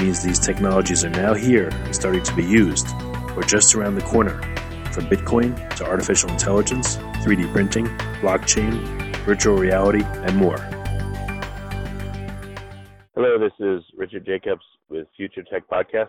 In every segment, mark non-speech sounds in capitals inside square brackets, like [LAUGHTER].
means these technologies are now here and starting to be used, or just around the corner, from Bitcoin to artificial intelligence, 3D printing, blockchain, virtual reality, and more. Hello, this is Richard Jacobs with Future Tech Podcast.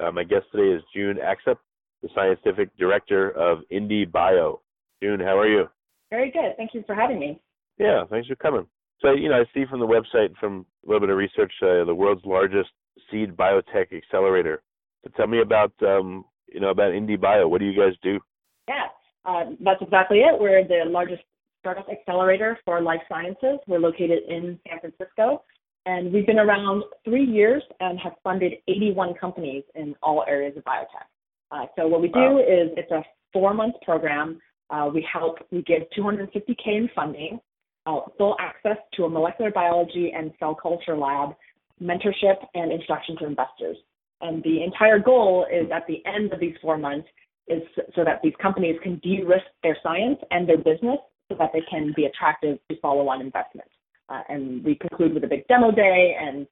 Uh, my guest today is June Axup, the scientific director of IndieBio. June, how are you? Very good. Thank you for having me. Yeah, thanks for coming. So, you know, I see from the website, from a little bit of research, uh, the world's largest seed biotech accelerator. So tell me about, um, you know, about IndieBio. What do you guys do? Yeah, uh, that's exactly it. We're the largest startup accelerator for life sciences. We're located in San Francisco, and we've been around three years and have funded 81 companies in all areas of biotech. Uh, so what we do wow. is it's a four-month program. Uh, we help, we give 250K in funding, uh, full access to a molecular biology and cell culture lab, mentorship, and introduction to investors. And the entire goal is at the end of these four months is so that these companies can de-risk their science and their business so that they can be attractive to follow-on investment. Uh, and we conclude with a big demo day, and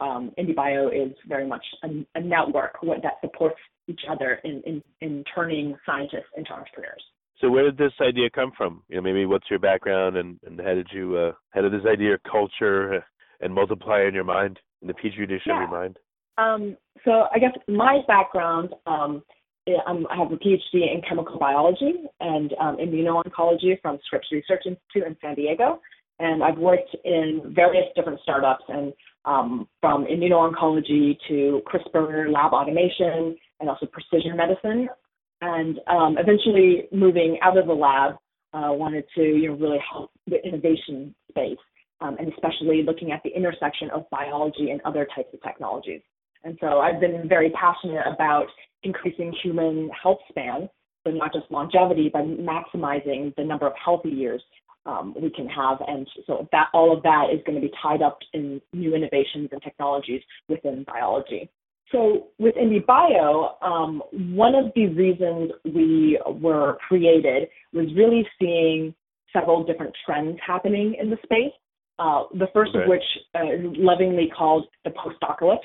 um, IndieBio is very much a, a network that supports each other in, in, in turning scientists into entrepreneurs. So where did this idea come from? You know, maybe what's your background and, and how did you uh, how did this idea culture and multiply in your mind, in the petri dish yeah. of your mind? Um, so I guess my background, um, I have a PhD in chemical biology and um, immuno-oncology from Scripps Research Institute in San Diego. And I've worked in various different startups and um, from immuno-oncology to CRISPR lab automation and also precision medicine and um, eventually moving out of the lab, uh, wanted to you know really help the innovation space, um, and especially looking at the intersection of biology and other types of technologies. And so I've been very passionate about increasing human health span, so not just longevity, but maximizing the number of healthy years um, we can have. And so that all of that is going to be tied up in new innovations and technologies within biology. So with IndieBio, um, one of the reasons we were created was really seeing several different trends happening in the space. Uh, the first okay. of which uh, is lovingly called the postdocalypse,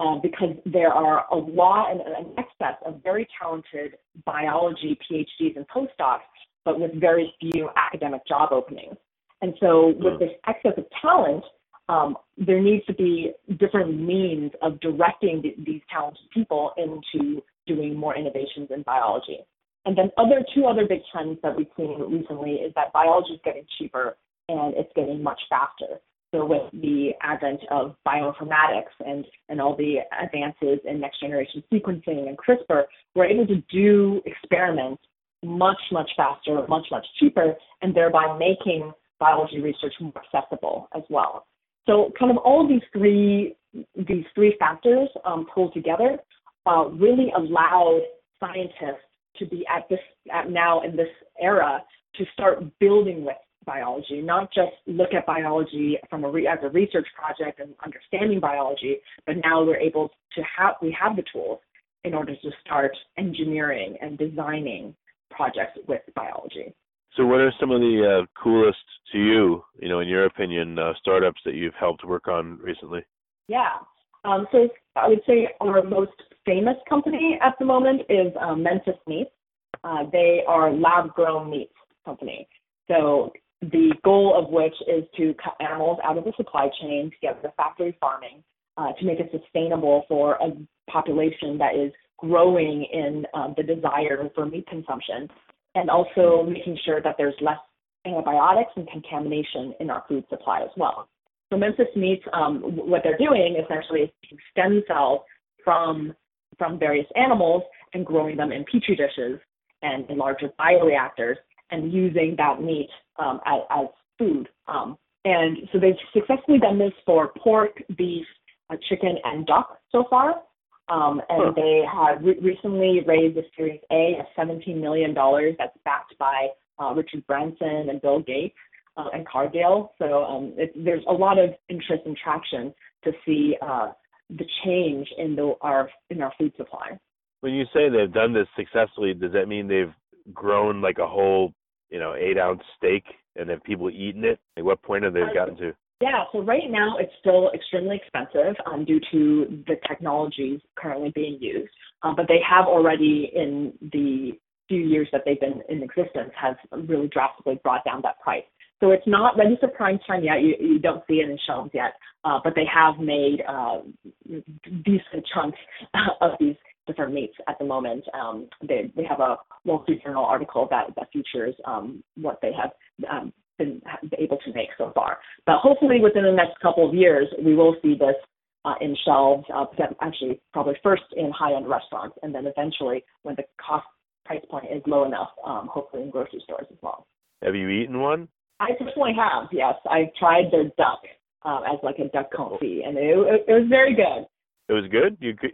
uh, because there are a lot and an excess of very talented biology PhDs and postdocs, but with very few academic job openings. And so, with hmm. this excess of talent, um, there needs to be different means of directing the, these talented people into doing more innovations in biology. And then other two other big trends that we've seen recently is that biology is getting cheaper and it's getting much faster. So with the advent of bioinformatics and, and all the advances in next generation sequencing and CRISPR, we're able to do experiments much, much faster, much, much cheaper, and thereby making biology research more accessible as well. So kind of all of these three these three factors um, pulled together uh, really allowed scientists to be at this at now in this era to start building with biology, not just look at biology from a re- as a research project and understanding biology, but now we're able to have we have the tools in order to start engineering and designing projects with biology. So, what are some of the uh, coolest to you, you know, in your opinion, uh, startups that you've helped work on recently? Yeah. Um, so, I would say our most famous company at the moment is um, Memphis Meats. Uh, they are lab-grown meats company. So, the goal of which is to cut animals out of the supply chain to get to factory farming, uh, to make it sustainable for a population that is growing in um, the desire for meat consumption, and also making sure that there's less antibiotics and contamination in our food supply as well. So Memphis Meats, um, what they're doing essentially is taking stem cells from from various animals and growing them in petri dishes and in larger bioreactors and using that meat um, as, as, food. Um, and so they've successfully done this for pork, beef, uh, chicken, and duck so far. Um, and they have re- recently raised a Series A of $17 million that's backed by uh, Richard Branson and Bill Gates uh, and Cargill. So um, it, there's a lot of interest and traction to see uh, the change in the our in our food supply. When you say they've done this successfully, does that mean they've grown like a whole, you know, eight ounce steak and have people eaten it? At what point have they gotten to? Yeah, so right now it's still extremely expensive um, due to the technologies currently being used. Um, but they have already, in the few years that they've been in existence, has really drastically brought down that price. So it's not ready for prime time yet. You, you don't see it in shelves yet, uh, but they have made uh, decent chunks [LAUGHS] of these different meats at the moment. Um, they they have a Wall Street Journal article that that features um, what they have um, been able to make so far. But hopefully, within the next couple of years, we will see this uh, in shelves. Uh, actually, probably first in high-end restaurants, and then eventually, when the cost price point is low enough, um, hopefully in grocery stores as well. Have you eaten one? I personally have. Yes, I've tried their duck um, as like a duck confit, and it, it, it was very good. It was good. You could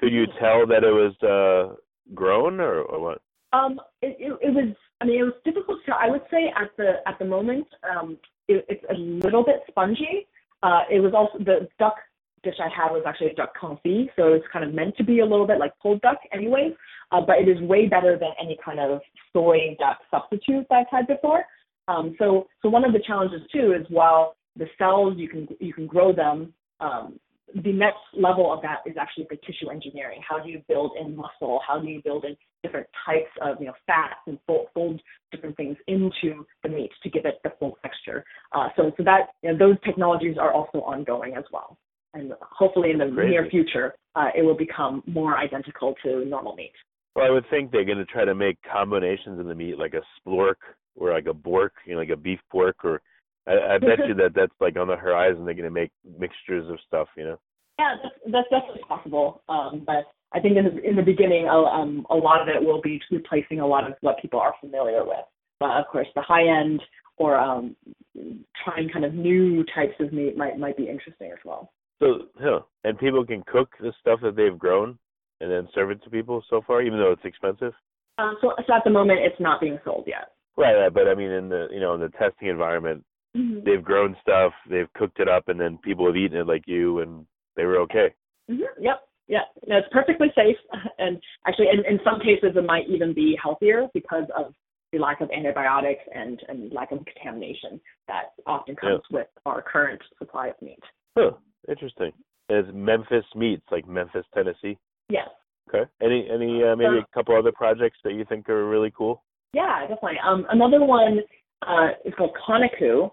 could you tell that it was uh grown or, or what? Um, it, it, it was. I mean, it was difficult to. I would say at the at the moment, um, it, it's a little bit spongy. Uh, it was also the duck dish I had was actually a duck confit, so it's kind of meant to be a little bit like pulled duck anyway. Uh, but it is way better than any kind of soy duck substitute that I've had before. Um, so so one of the challenges too is while the cells you can you can grow them um, the next level of that is actually the tissue engineering. How do you build in muscle? How do you build in different types of you know fats and fold, fold different things into the meat to give it the full texture? Uh, so so that you know, those technologies are also ongoing as well, and hopefully in the Crazy. near future uh, it will become more identical to normal meat. Well, I would think they're going to try to make combinations in the meat, like a splork or like a bork, you know, like a beef pork or I, I bet [LAUGHS] you that that's like on the horizon. They're going to make mixtures of stuff, you know. Yeah, that's, that's definitely possible. Um, but I think in the in the beginning, um, a lot of it will be replacing a lot of what people are familiar with. But of course, the high end or um, trying kind of new types of meat might might be interesting as well. So, yeah, and people can cook the stuff that they've grown and then serve it to people so far, even though it's expensive. Um, so, so at the moment, it's not being sold yet. Right, right, but I mean, in the you know in the testing environment, mm-hmm. they've grown stuff, they've cooked it up, and then people have eaten it like you, and they were okay. Mm-hmm. Yep. Yeah, no, it's perfectly safe, [LAUGHS] and actually, in, in some cases, it might even be healthier because of the lack of antibiotics and, and lack of contamination that often comes yeah. with our current supply of meat. Huh. Interesting. Is Memphis Meats, like Memphis, Tennessee. Yes. Okay. Any any uh, maybe a couple other projects that you think are really cool? Yeah, definitely. Um, another one uh, is called Koniku,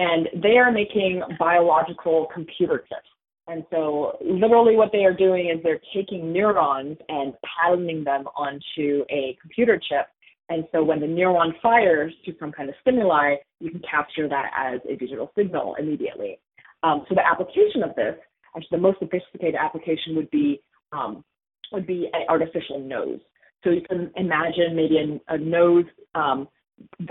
and they are making biological computer chips. And so, literally, what they are doing is they're taking neurons and patterning them onto a computer chip. And so, when the neuron fires to some kind of stimuli, you can capture that as a digital signal immediately. Um, so, the application of this, actually, the most sophisticated application would be um, would be an artificial nose. So you can imagine maybe a, a nose um,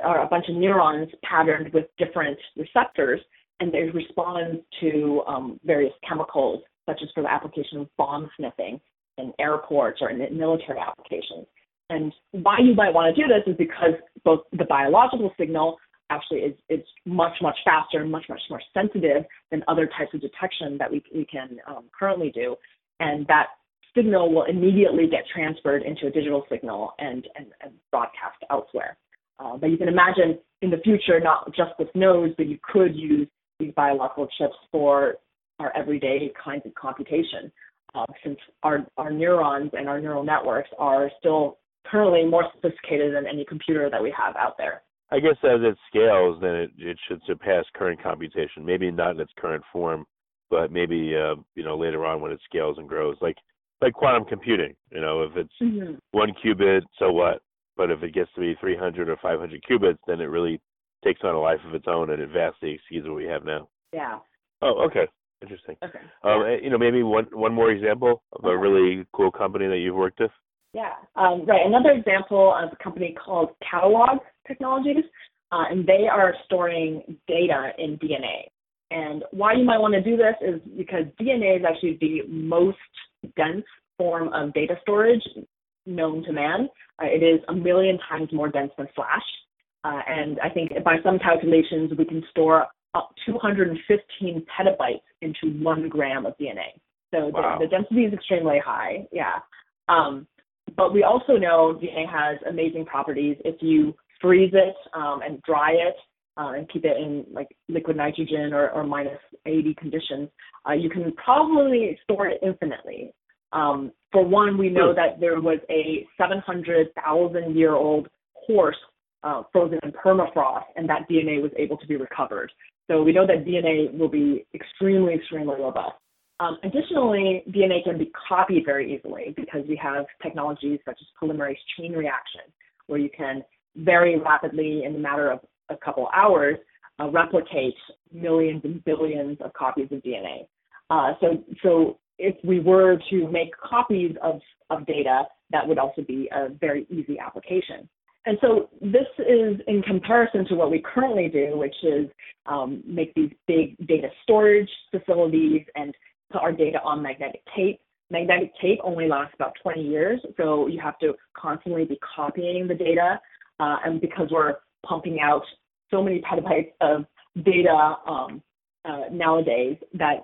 or a bunch of neurons patterned with different receptors, and they respond to um, various chemicals, such as for the application of bomb sniffing in airports or in military applications. And why you might want to do this is because both the biological signal actually is, is much, much faster and much, much more sensitive than other types of detection that we, we can um, currently do. And that signal will immediately get transferred into a digital signal and, and, and broadcast elsewhere. Uh, but you can imagine in the future, not just with nodes, but you could use these biological chips for our everyday kinds of computation, uh, since our, our neurons and our neural networks are still currently more sophisticated than any computer that we have out there. I guess as it scales, then it, it should surpass current computation. Maybe not in its current form, but maybe uh, you know later on when it scales and grows, like like quantum computing. You know, if it's mm-hmm. one qubit, so what? But if it gets to be 300 or 500 qubits, then it really takes on a life of its own, and it vastly exceeds what we have now. Yeah. Oh, okay. Interesting. Okay. Um, yeah. You know, maybe one one more example of a really cool company that you've worked with. Yeah. Um, right. Another example of a company called Catalog Technologies, uh, and they are storing data in DNA. And why you might want to do this is because DNA is actually the most dense form of data storage known to man. Uh, it is a million times more dense than flash. Uh, and I think by some calculations, we can store up 215 petabytes into one gram of DNA. So wow. the, the, density is extremely high. Yeah. Um, but we also know DNA has amazing properties. If you freeze it um, and dry it uh, and keep it in like liquid nitrogen or, or minus 80 conditions, uh, you can probably store it infinitely. Um, for one, we know that there was a 700,000 year old horse uh, frozen in permafrost, and that DNA was able to be recovered. So we know that DNA will be extremely, extremely robust. Um, additionally, DNA can be copied very easily because we have technologies such as polymerase chain reaction, where you can very rapidly, in a matter of a couple hours, uh, replicate millions and billions of copies of DNA. Uh, so, so if we were to make copies of, of data, that would also be a very easy application. And so this is in comparison to what we currently do, which is um, make these big data storage facilities and put our data on magnetic tape. Magnetic tape only lasts about 20 years, so you have to constantly be copying the data. Uh, and because we're pumping out so many petabytes of data um, uh, nowadays that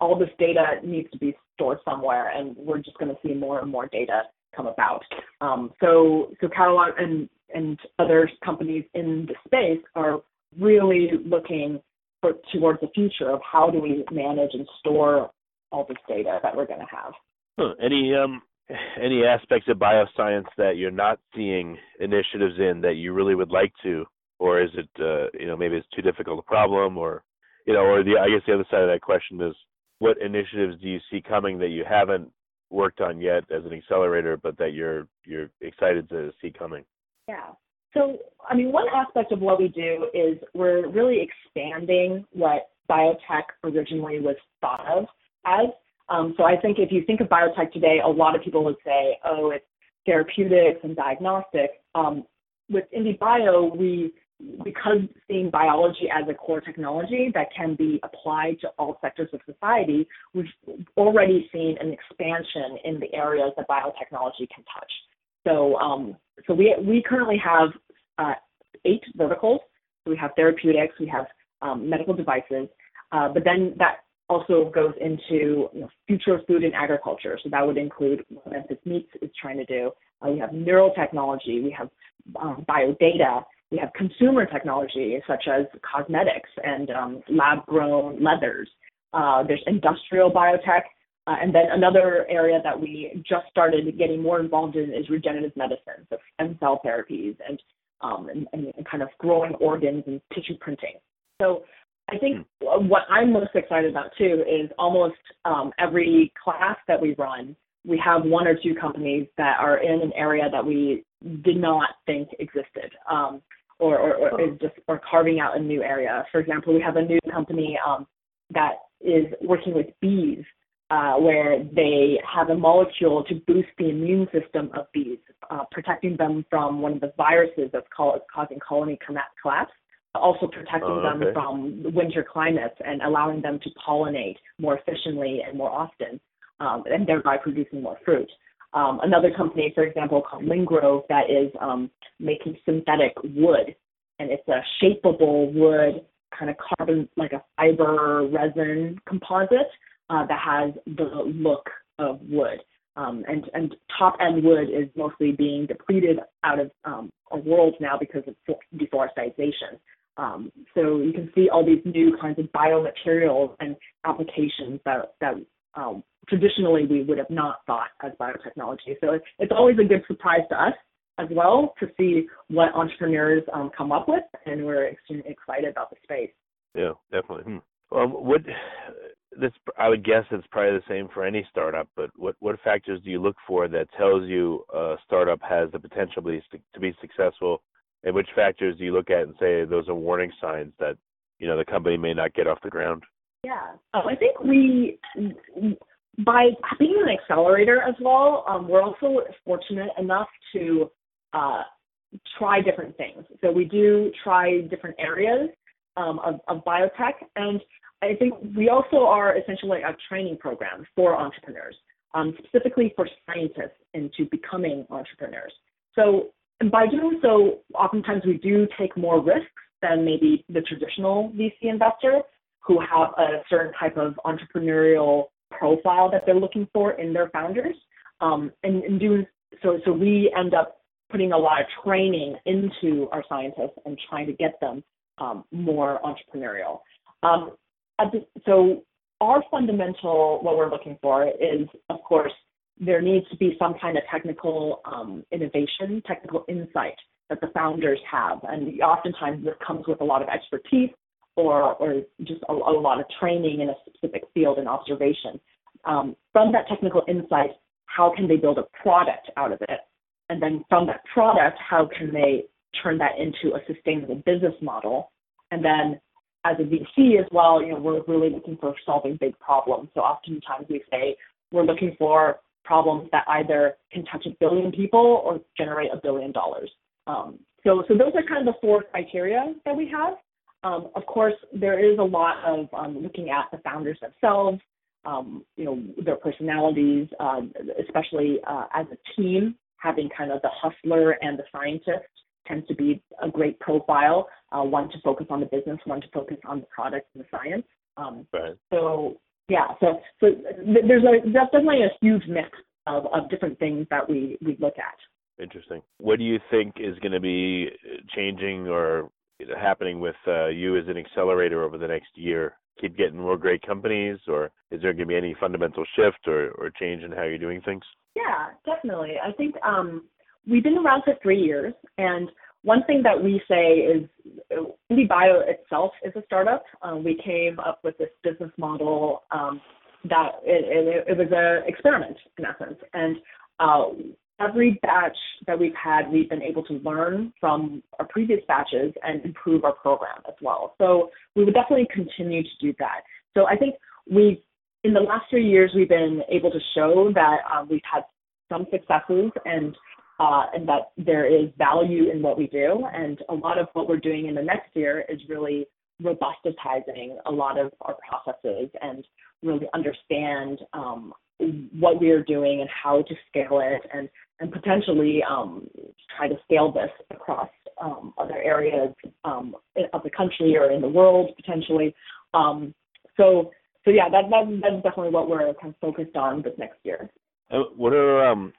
all this data needs to be stored somewhere, and we're just going to see more and more data come about. Um, so, so Catalog and and other companies in the space are really looking for, towards the future of how do we manage and store all this data that we're going to have. Huh. Any um any aspects of bioscience that you're not seeing initiatives in that you really would like to, or is it uh, you know maybe it's too difficult a problem, or you know, or the I guess the other side of that question is what initiatives do you see coming that you haven't worked on yet as an accelerator, but that you're you're excited to see coming? Yeah. So, I mean, one aspect of what we do is we're really expanding what biotech originally was thought of as. Um, so I think if you think of biotech today, a lot of people would say, oh, it's therapeutics and diagnostics. Um, with IndieBio, we because seeing biology as a core technology that can be applied to all sectors of society, we've already seen an expansion in the areas that biotechnology can touch. So, um, so we we currently have uh, eight verticals. So we have therapeutics, we have um, medical devices, uh, but then that also goes into you know, future food and agriculture. So that would include what Memphis Meats is trying to do. Uh, we have neurotechnology, we have um, biodata, we have consumer technology such as cosmetics and um, lab-grown leathers. Uh, there's industrial biotech, uh, and then another area that we just started getting more involved in is regenerative medicine, so stem cell therapies and, um, and, and, kind of growing organs and tissue printing. So I think hmm. what I'm most excited about too is almost um, every class that we run, we have one or two companies that are in an area that we did not think existed. Um, or, or, or is just or carving out a new area. For example, we have a new company um, that is working with bees uh, where they have a molecule to boost the immune system of bees, uh, protecting them from one of the viruses that's called, causing colony collapse, also protecting oh, okay. them from winter climates and allowing them to pollinate more efficiently and more often, um, and thereby producing more fruit. Um, another company, for example, called Lingrove, that is um, making synthetic wood, and it's a shapeable wood, kind of carbon like a fiber resin composite uh, that has the look of wood. Um, and, and top end wood is mostly being depleted out of um, our world now because of deforestation. Um, so you can see all these new kinds of biomaterials and applications that, that um, traditionally we would have not thought as biotechnology. So it's, it's always a good surprise to us as well to see what entrepreneurs um, come up with, and we're extremely excited about the space. Yeah, definitely. Hmm. Um, what this I would guess it's probably the same for any startup, but what what factors do you look for that tells you a startup has the potential to be successful, and which factors do you look at and say those are warning signs that you know the company may not get off the ground? Yeah, um, I think we by being an accelerator as well, um, we're also fortunate enough to uh, try different things. So we do try different areas um, of, of biotech, and I think we also are essentially a training program for entrepreneurs, um, specifically for scientists into becoming entrepreneurs. So by doing so, oftentimes we do take more risks than maybe the traditional VC investor who have a certain type of entrepreneurial profile that they're looking for in their founders. Um, and, and doing so, so we end up putting a lot of training into our scientists and trying to get them um, more entrepreneurial. Um, so our fundamental, what we're looking for is, of course, there needs to be some kind of technical um, innovation, technical insight that the founders have. And oftentimes this comes with a lot of expertise or, or just a, a lot of training in a specific field and observation. Um, from that technical insight, how can they build a product out of it? And then from that product, how can they turn that into a sustainable business model? And then as a VC as well, you know, we're really looking for solving big problems. So oftentimes we say we're looking for problems that either can touch a billion people or generate a billion dollars. Um, so, so those are kind of the four criteria that we have. Um, of course, there is a lot of um, looking at the founders themselves, um, you know, their personalities, uh, especially uh, as a team, having kind of the hustler and the scientist tends to be a great profile. Uh, one to focus on the business, one to focus on the product and the science. Um, right. So yeah, so so there's a there's definitely a huge mix of, of different things that we we look at. Interesting. What do you think is going to be changing or happening with uh, you as an accelerator over the next year? Keep getting more great companies, or is there going to be any fundamental shift or, or change in how you're doing things? Yeah, definitely. I think um, we've been around for three years, and one thing that we say is IndieBio itself is a startup. Um, we came up with this business model um, that it, it, it was an experiment in essence, and uh, every batch that we've had, we've been able to learn from our previous batches and improve our program as well. So we would definitely continue to do that. So I think we've, in the last three years, we've been able to show that um, we've had some successes and uh, and that there is value in what we do. And a lot of what we're doing in the next year is really robustizing a lot of our processes and really understand um, what we are doing and how to scale it and and potentially um, try to scale this across um, other areas um, of the country or in the world potentially. Um, so so yeah, that, that that's definitely what we're kind of focused on this next year. Uh, what are um,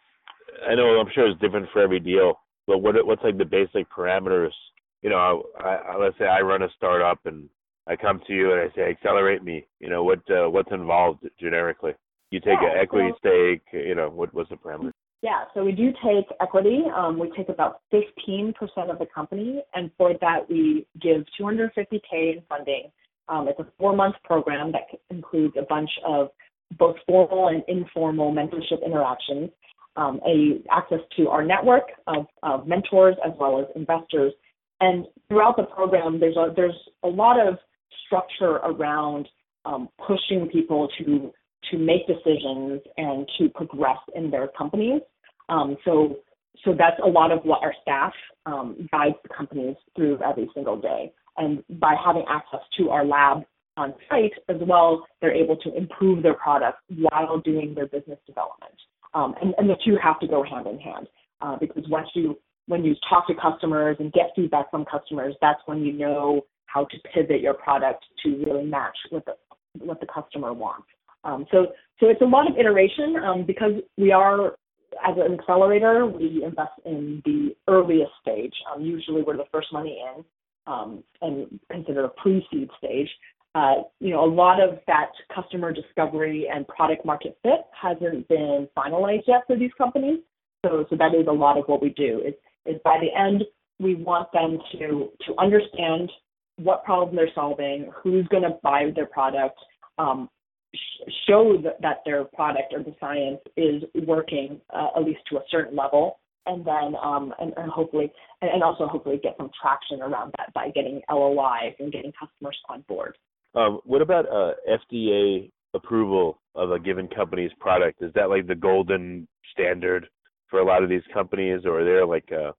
I know I'm sure it's different for every deal, but what what's like the basic parameters? You know, I, I, let's say I run a startup and I come to you and I say accelerate me. You know what uh, what's involved generically? You take yeah, an equity so, stake. You know what what's the parameter? Yeah, so we do take equity. Um, we take about 15% of the company, and for that we give 250k in funding. Um, it's a four-month program that includes a bunch of both formal and informal mentorship interactions, um, a access to our network of, of, mentors as well as investors. And throughout the program, there's a, there's a lot of structure around um, pushing people to to make decisions and to progress in their companies. Um, so, so that's a lot of what our staff um, guides the companies through every single day. And by having access to our lab on site as well, they're able to improve their product while doing their business development. Um, and, and the two have to go hand in hand uh, because once you when you talk to customers and get feedback from customers, that's when you know how to pivot your product to really match what the what the customer wants. Um, so so it's a lot of iteration um, because we are as an accelerator, we invest in the earliest stage. Um, usually, we're the first money in, um, and considered a pre-seed stage. Uh, you know, a lot of that customer discovery and product market fit hasn't been finalized yet for these companies. So, so that is a lot of what we do. Is, is by the end, we want them to to understand what problem they're solving, who's going to buy their product, um, show that their product or the science is working uh, at least to a certain level and then um, and, and, hopefully and, and, also hopefully get some traction around that by getting LOIs and getting customers on board. Um, what about uh, FDA approval of a given company's product? Is that like the golden standard for a lot of these companies, or are there like uh,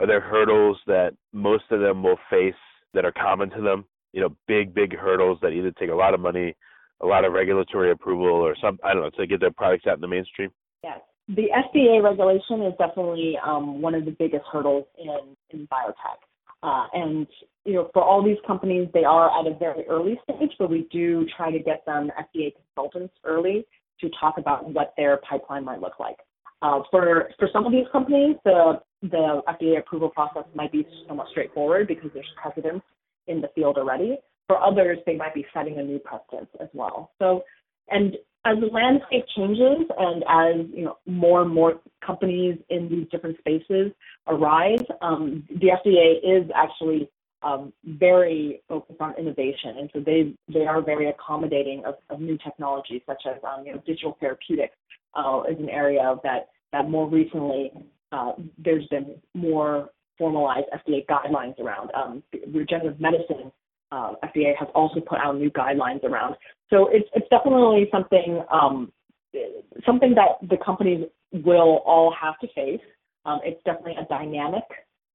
are there hurdles that most of them will face that are common to them? You know, big big hurdles that either take a lot of money, a lot of regulatory approval, or some I don't know to get their products out in the mainstream. Yes, the FDA regulation is definitely um, one of the biggest hurdles in in biotech. Uh, and you know, for all these companies, they are at a very early stage, but we do try to get them FDA consultants early to talk about what their pipeline might look like. Uh, for for some of these companies, the the FDA approval process might be somewhat straightforward because there's precedence in the field already. For others, they might be setting a new precedent as well. So, and as the landscape changes and as you know more and more companies in these different spaces arise, um, the FDA is actually um, very focused on innovation, and so they they are very accommodating of, of new technologies such as um, you know digital therapeutics uh, is an area that that more recently uh, there's been more formalized FDA guidelines around. Um, regenerative medicine uh, FDA has also put out new guidelines around. So it's it's definitely something um, something that the companies will all have to face. Um, it's definitely a dynamic.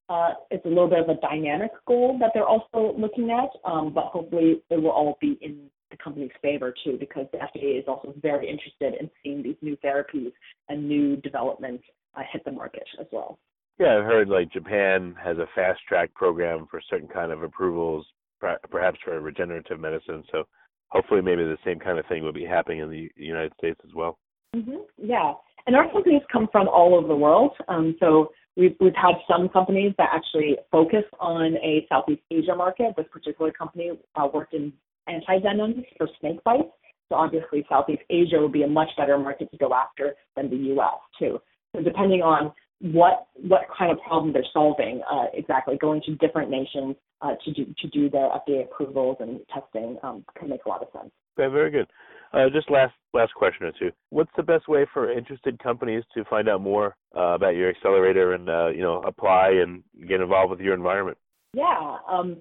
Uh, it's a little bit of a dynamic goal that they're also looking at, um, but hopefully it will all be in the company's favor too, because the FDA is also very interested in seeing these new therapies and new developments uh, hit the market as well. Yeah, I've heard like Japan has a fast track program for certain kind of approvals perhaps for regenerative medicine. So hopefully, maybe the same kind of thing will be happening in the United States as well. Mm-hmm. Yeah, and our companies come from all over the world. Um, so we've we've had some companies that actually focus on a Southeast Asia market. This particular company uh, worked in anti-venoms for snake bites. So obviously, Southeast Asia would be a much better market to go after than the U.S. too. So depending on what what kind of problem they're solving uh, exactly. Going to different nations uh, to do to do their FDA approvals and testing um, can make a lot of sense. Okay, very good. Uh, just last last question or two. What's the best way for interested companies to find out more uh, about your accelerator and uh, you know apply and get involved with your environment? Yeah, um,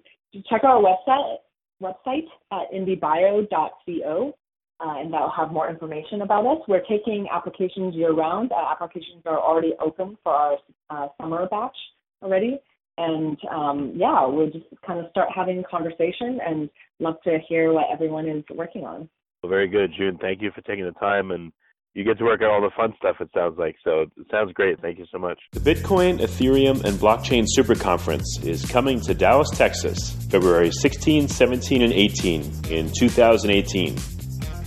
check our website website at indiebio.co uh, and that'll have more information about us. We're taking applications year round. Uh, applications are already open for our uh, summer batch already. And um, yeah, we'll just kind of start having conversation and love to hear what everyone is working on. Well, very good, June. Thank you for taking the time and you get to work on all the fun stuff, it sounds like. So it sounds great. Thank you so much. The Bitcoin, Ethereum, and Blockchain Super Conference is coming to Dallas, Texas, February 16, 17, and 18 in 2018.